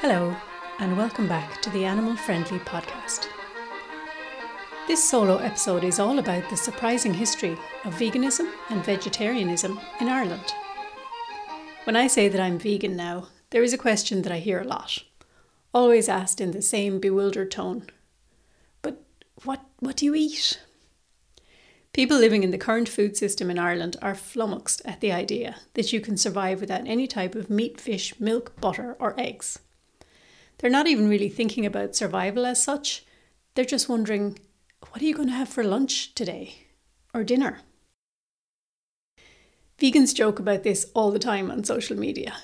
Hello, and welcome back to the Animal Friendly Podcast. This solo episode is all about the surprising history of veganism and vegetarianism in Ireland. When I say that I'm vegan now, there is a question that I hear a lot, always asked in the same bewildered tone. But what, what do you eat? People living in the current food system in Ireland are flummoxed at the idea that you can survive without any type of meat, fish, milk, butter, or eggs. They're not even really thinking about survival as such. They're just wondering, what are you going to have for lunch today? Or dinner? Vegans joke about this all the time on social media.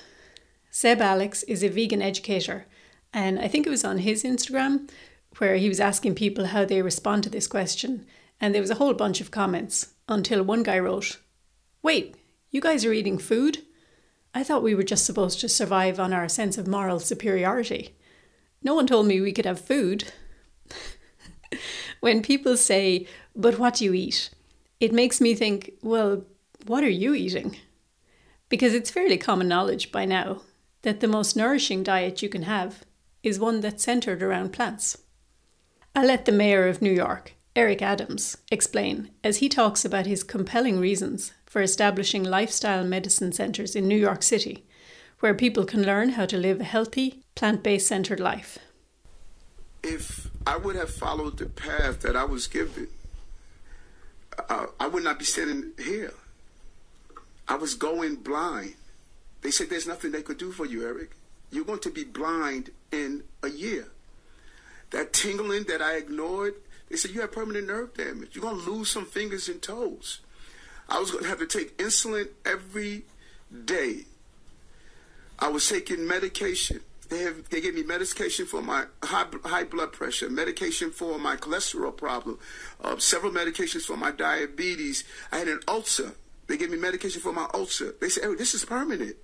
Seb Alex is a vegan educator, and I think it was on his Instagram where he was asking people how they respond to this question, and there was a whole bunch of comments until one guy wrote, Wait, you guys are eating food? I thought we were just supposed to survive on our sense of moral superiority. No one told me we could have food. when people say, but what do you eat? It makes me think, well, what are you eating? Because it's fairly common knowledge by now that the most nourishing diet you can have is one that's centered around plants. I'll let the mayor of New York, Eric Adams, explain as he talks about his compelling reasons for establishing lifestyle medicine centers in New York City where people can learn how to live a healthy, plant based centered life. If I would have followed the path that I was given, uh, I would not be sitting here. I was going blind. They said there's nothing they could do for you, Eric. You're going to be blind in a year. That tingling that I ignored, they said you have permanent nerve damage. You're going to lose some fingers and toes. I was going to have to take insulin every day I was taking medication. They have they gave me medication for my high high blood pressure, medication for my cholesterol problem, uh, several medications for my diabetes. I had an ulcer. They gave me medication for my ulcer. They said, "Eric, this is permanent.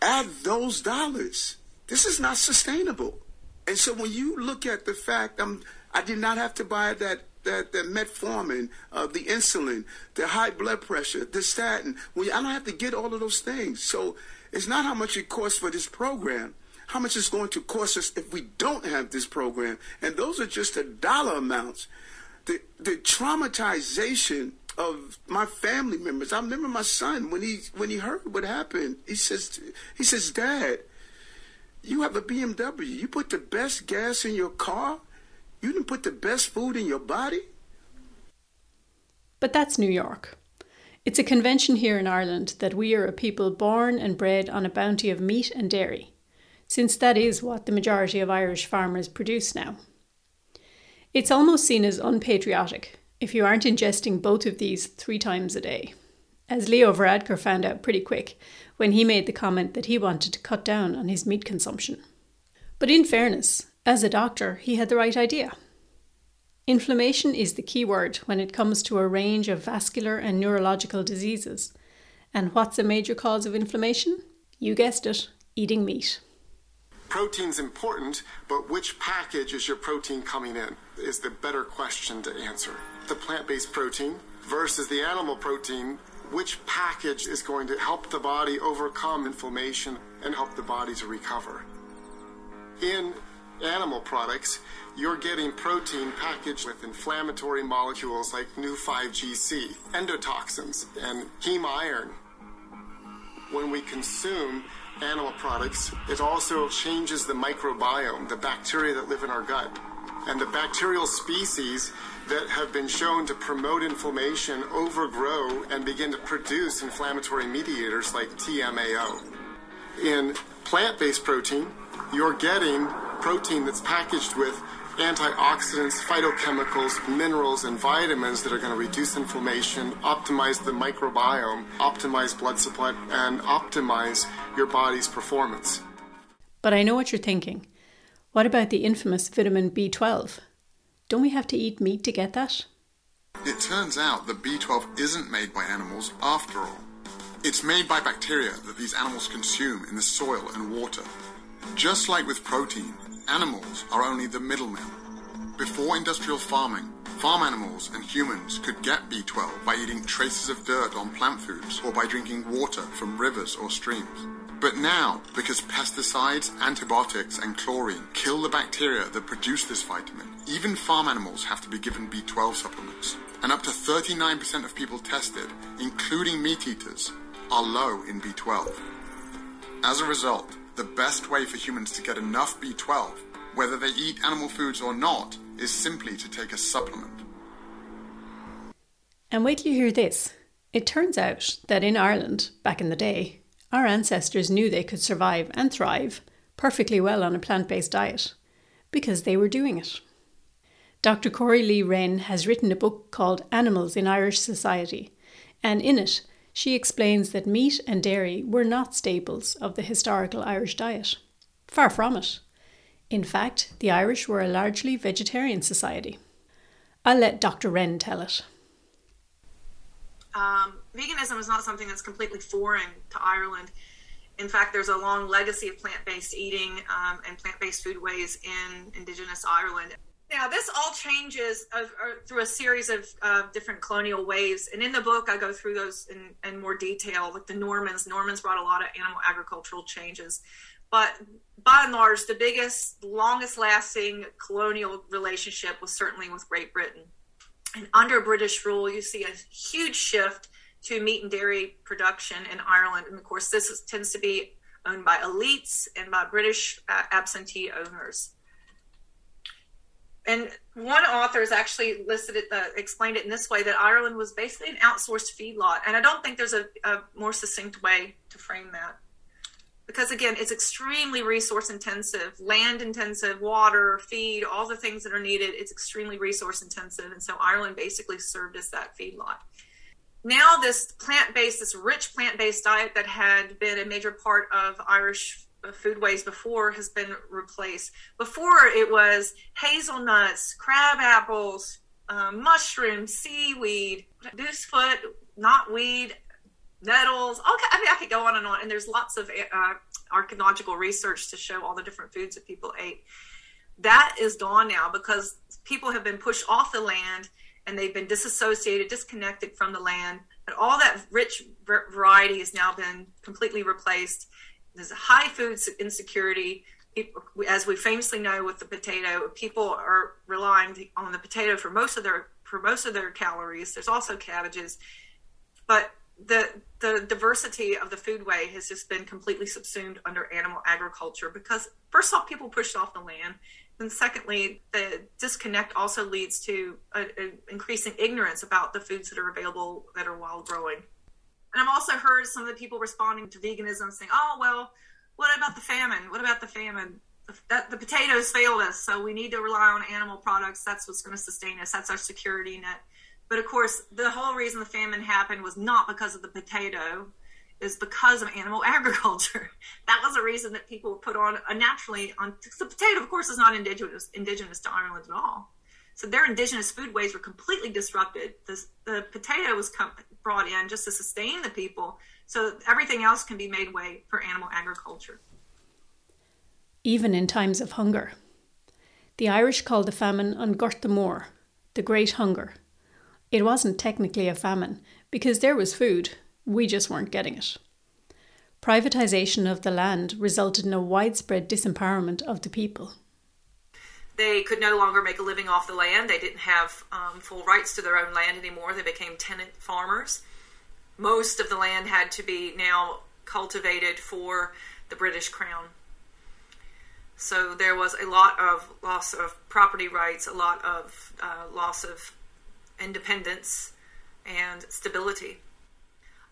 Add those dollars. This is not sustainable." And so when you look at the fact, I'm I did not have to buy that that, that metformin, uh, the insulin, the high blood pressure, the statin. I don't have to get all of those things. So it's not how much it costs for this program, how much it's going to cost us if we don't have this program. And those are just the dollar amounts. The, the traumatization of my family members. I remember my son when he when he heard what happened. He says he says, "Dad, you have a BMW. You put the best gas in your car. You didn't put the best food in your body." But that's New York. It's a convention here in Ireland that we are a people born and bred on a bounty of meat and dairy, since that is what the majority of Irish farmers produce now. It's almost seen as unpatriotic if you aren't ingesting both of these three times a day, as Leo Varadkar found out pretty quick when he made the comment that he wanted to cut down on his meat consumption. But in fairness, as a doctor, he had the right idea. Inflammation is the key word when it comes to a range of vascular and neurological diseases. And what's a major cause of inflammation? You guessed it eating meat. Protein's important, but which package is your protein coming in is the better question to answer. The plant based protein versus the animal protein, which package is going to help the body overcome inflammation and help the body to recover? In animal products, you're getting protein packaged with inflammatory molecules like Neu5Gc, endotoxins, and heme iron. When we consume animal products, it also changes the microbiome, the bacteria that live in our gut. And the bacterial species that have been shown to promote inflammation overgrow and begin to produce inflammatory mediators like TMAO. In plant based protein, you're getting protein that's packaged with antioxidants, phytochemicals, minerals, and vitamins that are going to reduce inflammation, optimize the microbiome, optimize blood supply, and optimize your body's performance. But I know what you're thinking. What about the infamous vitamin B12? Don't we have to eat meat to get that? It turns out that B12 isn't made by animals after all. It's made by bacteria that these animals consume in the soil and water. Just like with protein, Animals are only the middlemen. Before industrial farming, farm animals and humans could get B12 by eating traces of dirt on plant foods or by drinking water from rivers or streams. But now, because pesticides, antibiotics, and chlorine kill the bacteria that produce this vitamin, even farm animals have to be given B12 supplements. And up to 39% of people tested, including meat eaters, are low in B12. As a result, the best way for humans to get enough B12, whether they eat animal foods or not, is simply to take a supplement. And wait till you hear this. It turns out that in Ireland, back in the day, our ancestors knew they could survive and thrive perfectly well on a plant based diet because they were doing it. Dr. Corey Lee Wrenn has written a book called Animals in Irish Society, and in it, she explains that meat and dairy were not staples of the historical Irish diet. Far from it. In fact, the Irish were a largely vegetarian society. I'll let Dr. Wrenn tell it. Um, veganism is not something that's completely foreign to Ireland. In fact, there's a long legacy of plant based eating um, and plant based foodways in Indigenous Ireland. Now, this all changes uh, through a series of uh, different colonial waves. And in the book, I go through those in, in, more detail. Like the Normans, Normans brought a lot of animal agricultural changes. But by and large, the biggest, longest lasting colonial relationship was certainly with Great Britain. And under British rule, you see a huge shift to meat and dairy production in Ireland. And of course, this is, tends to be owned by elites and by British uh, absentee owners and one author has actually listed it, uh, explained it in this way that Ireland was basically an outsourced feedlot. And I don't think there's a, a more succinct way to frame that. Because again, it's extremely resource intensive, land intensive, water, feed, all the things that are needed. It's extremely resource intensive. And so Ireland basically served as that feedlot. Now, this plant based, this rich plant based diet that had been a major part of Irish foodways before has been replaced. Before it was hazelnuts, crab apples, um, mushrooms, seaweed, goosefoot, knotweed, nettles. Okay, I mean, I could go on and on. And there's lots of uh, archaeological research to show all the different foods that people ate. That is gone now because people have been pushed off the land and they've been disassociated, disconnected from the land. And all that rich variety has now been completely replaced there's a high food insecurity. As we famously know with the potato, people are relying on the potato for most of their for most of their calories. There's also cabbages, but the the diversity of the food way has just been completely subsumed under animal agriculture because first off, people pushed off the land, and secondly, the disconnect also leads to an increasing ignorance about the foods that are available that are wild growing. And I've also heard some of the people responding to veganism saying, "Oh well, what about the famine? What about the famine? The, that, the potatoes failed us, so we need to rely on animal products. That's what's going to sustain us. That's our security net." But of course, the whole reason the famine happened was not because of the potato, is because of animal agriculture. that was a reason that people put on a naturally on the potato. Of course, is not indigenous indigenous to Ireland at all. So their indigenous foodways were completely disrupted. The, the potato was com- brought in just to sustain the people, so everything else can be made way for animal agriculture. Even in times of hunger. The Irish called the famine An Gorta Mór, the Great Hunger. It wasn't technically a famine because there was food, we just weren't getting it. Privatisation of the land resulted in a widespread disempowerment of the people. They could no longer make a living off the land. They didn't have um, full rights to their own land anymore. They became tenant farmers. Most of the land had to be now cultivated for the British Crown. So there was a lot of loss of property rights, a lot of uh, loss of independence and stability.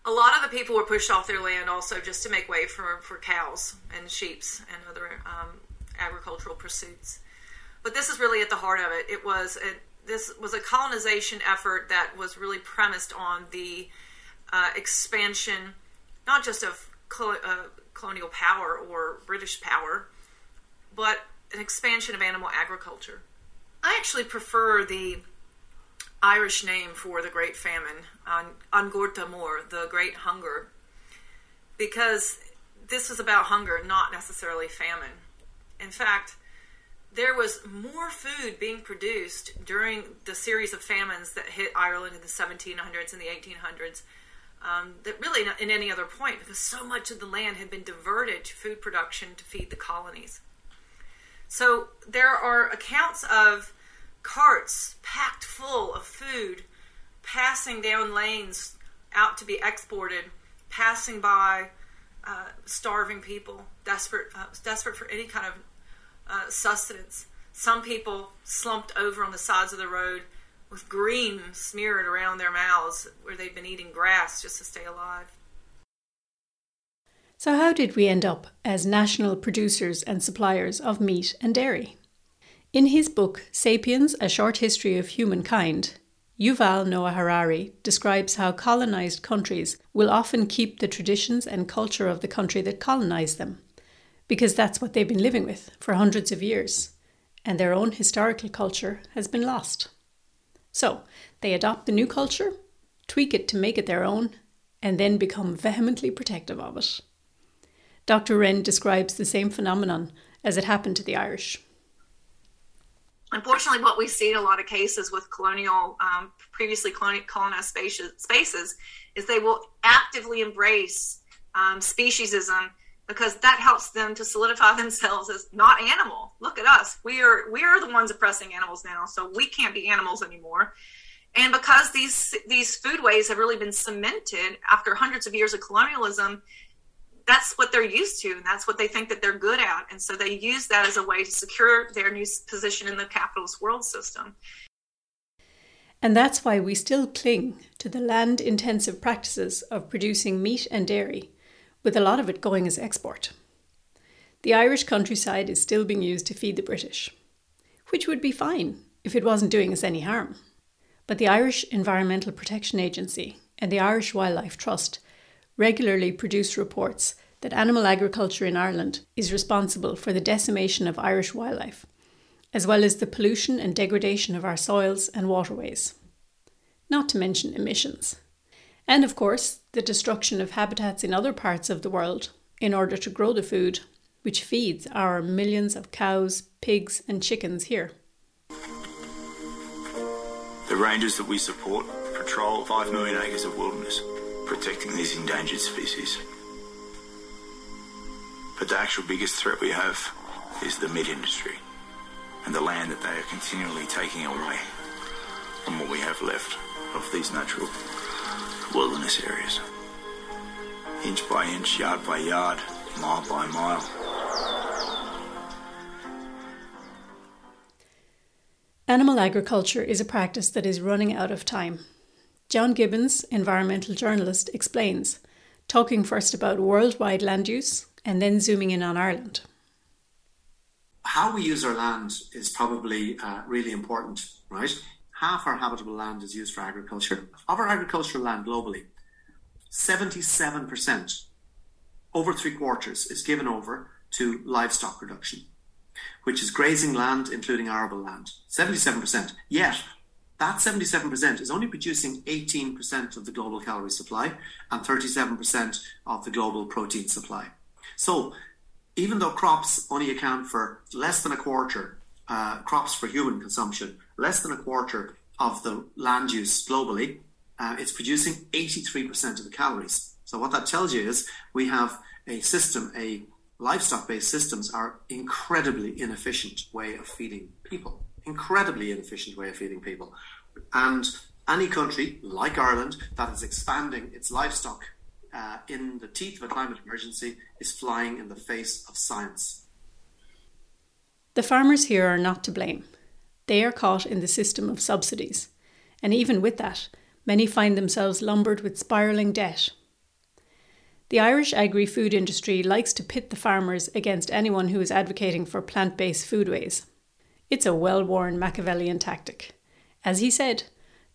A lot of the people were pushed off their land also just to make way for, for cows and sheep and other um, agricultural pursuits. But this is really at the heart of it. It was a, this was a colonization effort that was really premised on the uh, expansion, not just of uh, colonial power or British power, but an expansion of animal agriculture. I actually prefer the Irish name for the Great Famine, An Gorta Mór, the Great Hunger, because this was about hunger, not necessarily famine. In fact, there was more food being produced during the series of famines that hit Ireland in the 1700s and the 1800s um, that really not in any other point because so much of the land had been diverted to food production to feed the colonies. So there are accounts of carts packed full of food passing down lanes out to be exported, passing by uh, starving people, desperate, uh, desperate for any kind of uh, sustenance. Some people slumped over on the sides of the road with green smeared around their mouths where they'd been eating grass just to stay alive. So, how did we end up as national producers and suppliers of meat and dairy? In his book, Sapiens A Short History of Humankind, Yuval Noah Harari describes how colonized countries will often keep the traditions and culture of the country that colonized them, because that's what they've been living with for hundreds of years, and their own historical culture has been lost. So they adopt the new culture, tweak it to make it their own, and then become vehemently protective of it. Dr. Wrenn describes the same phenomenon as it happened to the Irish. Unfortunately, what we see in a lot of cases with colonial, um, previously colonized spaces, spaces, is they will actively embrace um, speciesism because that helps them to solidify themselves as not animal. Look at us. We are we are the ones oppressing animals now, so we can't be animals anymore. And because these these foodways have really been cemented after hundreds of years of colonialism, that's what they're used to and that's what they think that they're good at. And so they use that as a way to secure their new position in the capitalist world system. And that's why we still cling to the land intensive practices of producing meat and dairy with a lot of it going as export. The Irish countryside is still being used to feed the British, which would be fine if it wasn't doing us any harm. But the Irish Environmental Protection Agency and the Irish Wildlife Trust regularly produce reports that animal agriculture in Ireland is responsible for the decimation of Irish wildlife, as well as the pollution and degradation of our soils and waterways. Not to mention emissions. And of course, the destruction of habitats in other parts of the world in order to grow the food which feeds our millions of cows, pigs, and chickens here. The rangers that we support patrol 5 million acres of wilderness, protecting these endangered species. But the actual biggest threat we have is the meat industry and the land that they are continually taking away from what we have left of these natural wilderness areas. Inch by inch, yard by yard, mile by mile. Animal agriculture is a practice that is running out of time. John Gibbons, environmental journalist, explains, talking first about worldwide land use and then zooming in on Ireland. How we use our land is probably uh, really important, right? Half our habitable land is used for agriculture. Of our agricultural land globally, 77%, over three quarters, is given over to livestock production, which is grazing land, including arable land. 77%. Yet, that 77% is only producing 18% of the global calorie supply and 37% of the global protein supply. So, even though crops only account for less than a quarter uh, crops for human consumption, less than a quarter of the land use globally, uh, it's producing 83% of the calories. So what that tells you is we have a system, a livestock-based systems are incredibly inefficient way of feeding people. Incredibly inefficient way of feeding people. And any country like Ireland that is expanding its livestock uh, in the teeth of a climate emergency is flying in the face of science. The farmers here are not to blame. They are caught in the system of subsidies, and even with that, many find themselves lumbered with spiralling debt. The Irish agri food industry likes to pit the farmers against anyone who is advocating for plant based foodways. It's a well worn Machiavellian tactic. As he said,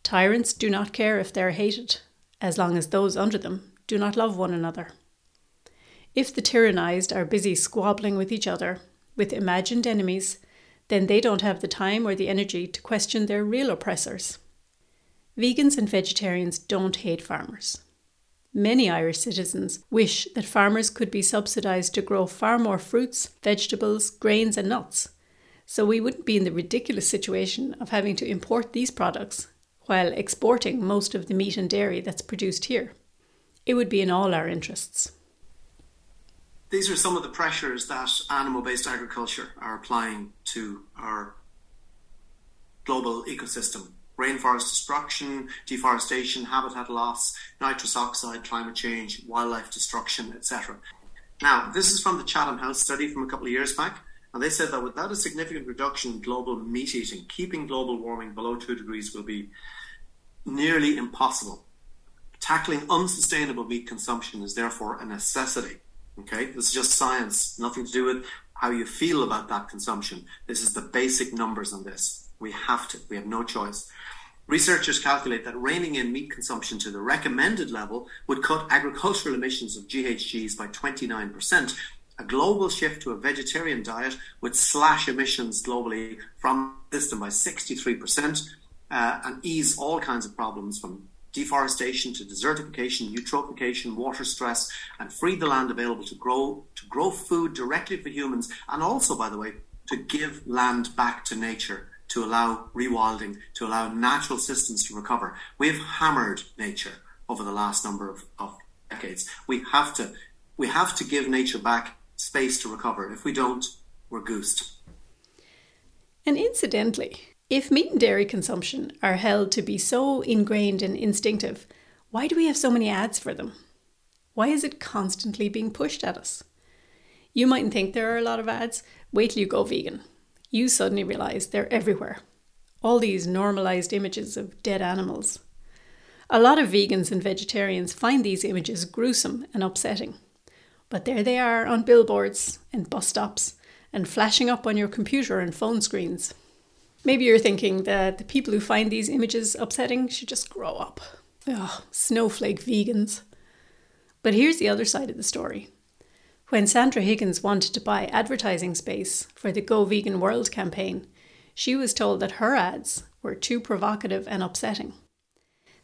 tyrants do not care if they're hated, as long as those under them do not love one another. If the tyrannized are busy squabbling with each other, with imagined enemies, then they don't have the time or the energy to question their real oppressors. Vegans and vegetarians don't hate farmers. Many Irish citizens wish that farmers could be subsidised to grow far more fruits, vegetables, grains, and nuts, so we wouldn't be in the ridiculous situation of having to import these products while exporting most of the meat and dairy that's produced here. it would be in all our interests. These are some of the pressures that animal based agriculture are applying to our global ecosystem rainforest destruction, deforestation, habitat loss, nitrous oxide, climate change, wildlife destruction, etc. Now, this is from the Chatham House study from a couple of years back, and they said that without a significant reduction in global meat eating, keeping global warming below 2 degrees will be nearly impossible. Tackling unsustainable meat consumption is therefore a necessity. Okay, this is just science, nothing to do with how you feel about that consumption. This is the basic numbers on this. We have to, we have no choice. Researchers calculate that reining in meat consumption to the recommended level would cut agricultural emissions of GHGs by 29%. A global shift to a vegetarian diet would slash emissions globally from the system by 63% uh, and ease all kinds of problems from deforestation to desertification, eutrophication, water stress, and free the land available to grow to grow food directly for humans, and also, by the way, to give land back to nature to allow rewilding, to allow natural systems to recover. We've hammered nature over the last number of, of decades. We have to we have to give nature back space to recover. If we don't, we're goosed. And incidentally, if meat and dairy consumption are held to be so ingrained and instinctive, why do we have so many ads for them? Why is it constantly being pushed at us? You mightn't think there are a lot of ads. Wait till you go vegan. You suddenly realize they're everywhere. All these normalized images of dead animals. A lot of vegans and vegetarians find these images gruesome and upsetting. But there they are on billboards and bus stops and flashing up on your computer and phone screens. Maybe you're thinking that the people who find these images upsetting should just grow up. Ugh, snowflake vegans. But here's the other side of the story. When Sandra Higgins wanted to buy advertising space for the Go Vegan World campaign, she was told that her ads were too provocative and upsetting.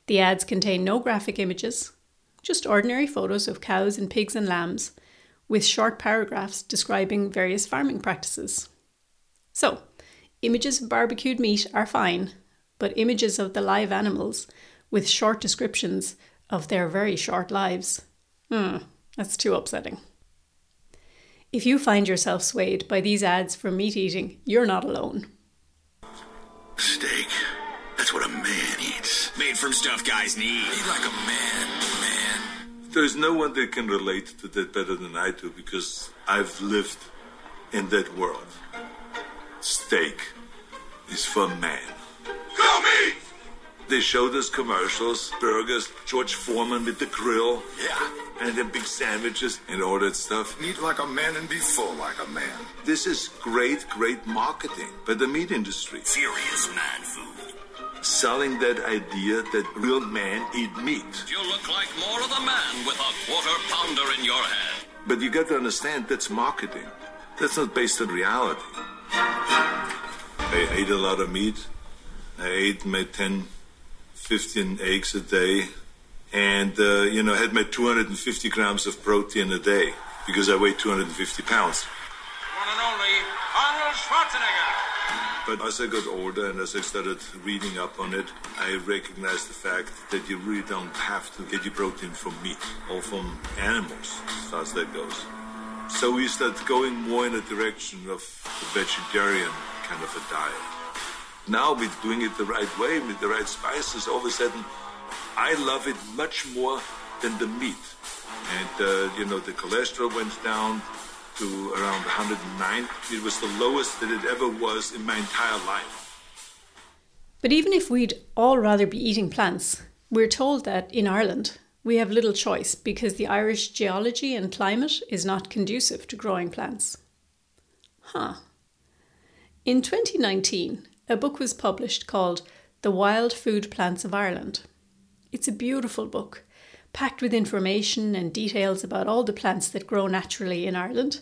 The ads contain no graphic images, just ordinary photos of cows and pigs and lambs, with short paragraphs describing various farming practices. So, Images of barbecued meat are fine, but images of the live animals with short descriptions of their very short lives, hmm, that's too upsetting. If you find yourself swayed by these ads for meat eating, you're not alone. Steak. That's what a man eats. Made from stuff guys need. Eat like a man, man. There's no one that can relate to that better than I do because I've lived in that world steak is for man. Go me! They showed us commercials, burgers, George Foreman with the grill. Yeah. And the big sandwiches and all that stuff. Eat like a man and be full like a man. This is great, great marketing by the meat industry. Furious man food. Selling that idea that real men eat meat. You look like more of a man with a quarter pounder in your hand. But you got to understand that's marketing. That's not based on reality. I ate a lot of meat. I ate my 10, 15 eggs a day. And, uh, you know, had my 250 grams of protein a day because I weigh 250 pounds. One and only Arnold Schwarzenegger. But as I got older and as I started reading up on it, I recognized the fact that you really don't have to get your protein from meat or from animals, as far as that goes. So we start going more in a direction of a vegetarian kind of a diet. Now with doing it the right way, with the right spices, all of a sudden, I love it much more than the meat. And, uh, you know, the cholesterol went down to around 109. It was the lowest that it ever was in my entire life. But even if we'd all rather be eating plants, we're told that in Ireland we have little choice because the Irish geology and climate is not conducive to growing plants. Huh. In 2019, a book was published called The Wild Food Plants of Ireland. It's a beautiful book, packed with information and details about all the plants that grow naturally in Ireland.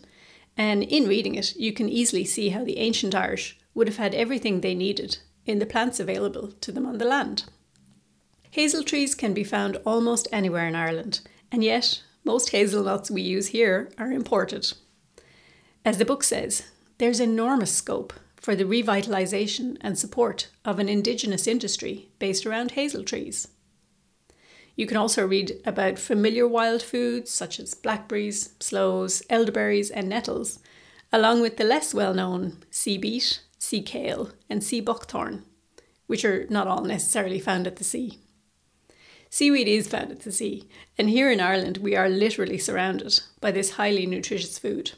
And in reading it, you can easily see how the ancient Irish would have had everything they needed in the plants available to them on the land. Hazel trees can be found almost anywhere in Ireland, and yet most hazelnuts we use here are imported. As the book says, there's enormous scope for the revitalisation and support of an indigenous industry based around hazel trees. You can also read about familiar wild foods such as blackberries, sloes, elderberries, and nettles, along with the less well known sea beet, sea kale, and sea buckthorn, which are not all necessarily found at the sea. Seaweed is found at the sea, and here in Ireland we are literally surrounded by this highly nutritious food.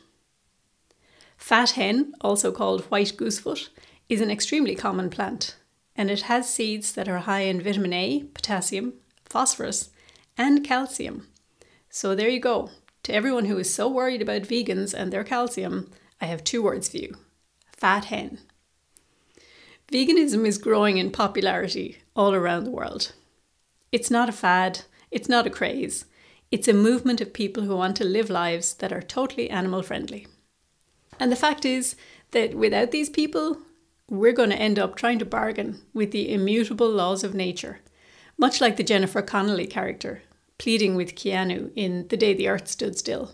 Fat hen, also called white goosefoot, is an extremely common plant, and it has seeds that are high in vitamin A, potassium, phosphorus, and calcium. So there you go. To everyone who is so worried about vegans and their calcium, I have two words for you fat hen. Veganism is growing in popularity all around the world. It's not a fad, it's not a craze, it's a movement of people who want to live lives that are totally animal friendly. And the fact is that without these people, we're going to end up trying to bargain with the immutable laws of nature, much like the Jennifer Connelly character, pleading with Keanu in The Day the Earth Stood Still.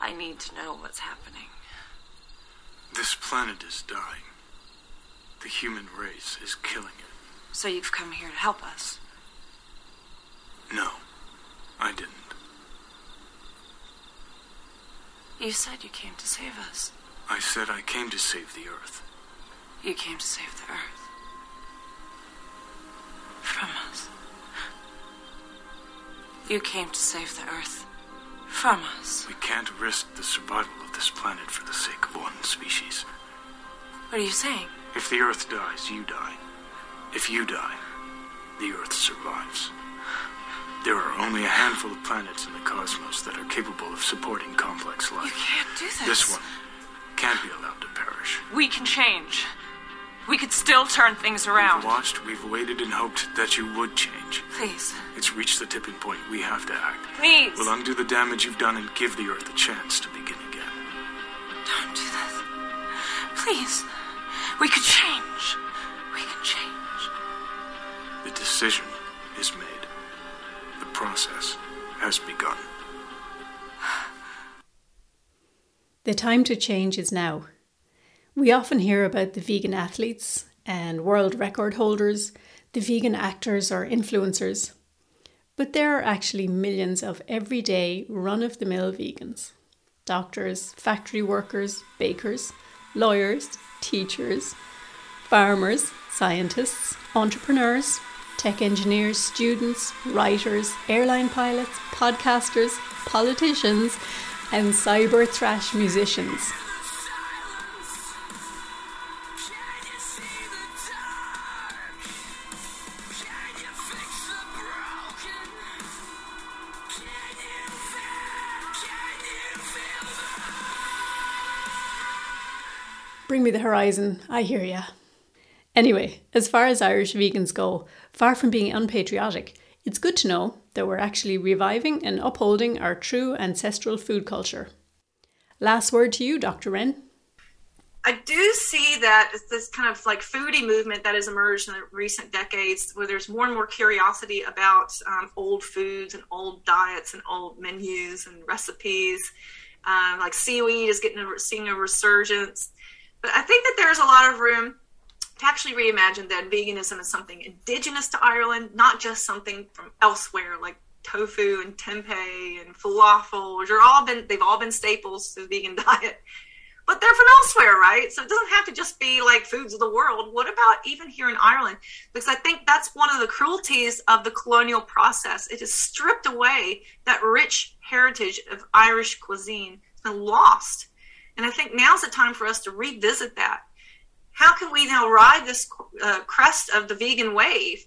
I need to know what's happening. This planet is dying. The human race is killing it. So you've come here to help us? No, I didn't. You said you came to save us. I said I came to save the Earth. You came to save the Earth. From us. You came to save the Earth. From us. We can't risk the survival of this planet for the sake of one species. What are you saying? If the Earth dies, you die. If you die, the Earth survives. There are only a handful of planets in the cosmos that are capable of supporting complex life. You can't do this. This one can't be allowed to perish. We can change. We could still turn things around. We've watched, we've waited and hoped that you would change. Please. It's reached the tipping point. We have to act. Please. We'll undo the damage you've done and give the Earth a chance to begin again. Don't do this. Please. We could change. Decision is made. The process has begun. The time to change is now. We often hear about the vegan athletes and world record holders, the vegan actors or influencers, but there are actually millions of everyday run of the mill vegans doctors, factory workers, bakers, lawyers, teachers, farmers, scientists, entrepreneurs, tech engineers, students, writers, airline pilots, podcasters, politicians, and cyber thrash musicians. Bring me the horizon, I hear ya. Anyway, as far as Irish vegans go, far from being unpatriotic, it's good to know that we're actually reviving and upholding our true ancestral food culture. Last word to you, Dr. Wrenn. I do see that this kind of like foodie movement that has emerged in the recent decades, where there's more and more curiosity about um, old foods and old diets and old menus and recipes. Um, like seaweed is getting a, seeing a resurgence. But I think that there's a lot of room actually reimagine that veganism is something indigenous to Ireland, not just something from elsewhere like tofu and tempeh and falafel, which are all been they've all been staples to the vegan diet. But they're from elsewhere, right? So it doesn't have to just be like foods of the world. What about even here in Ireland? Because I think that's one of the cruelties of the colonial process. It has stripped away that rich heritage of Irish cuisine. Been lost and I think now's the time for us to revisit that. How can we now ride this uh, crest of the vegan wave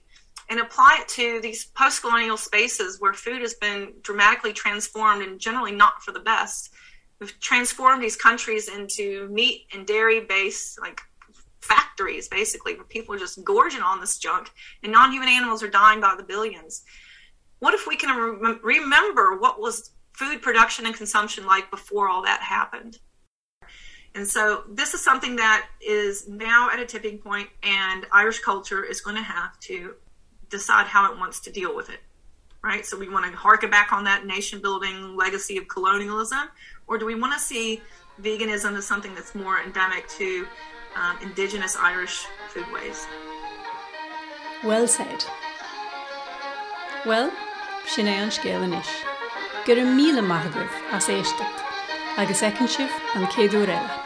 and apply it to these post colonial spaces where food has been dramatically transformed and generally not for the best? We've transformed these countries into meat and dairy based, like factories, basically, where people are just gorging on this junk and non human animals are dying by the billions. What if we can re- remember what was food production and consumption like before all that happened? And so this is something that is now at a tipping point, and Irish culture is going to have to decide how it wants to deal with it. Right? So we want to harken back on that nation building legacy of colonialism, or do we want to see veganism as something that's more endemic to um, indigenous Irish foodways? Well said. Well, sin é an scéan is. Gur an míle maithagah as agus an céadú eile.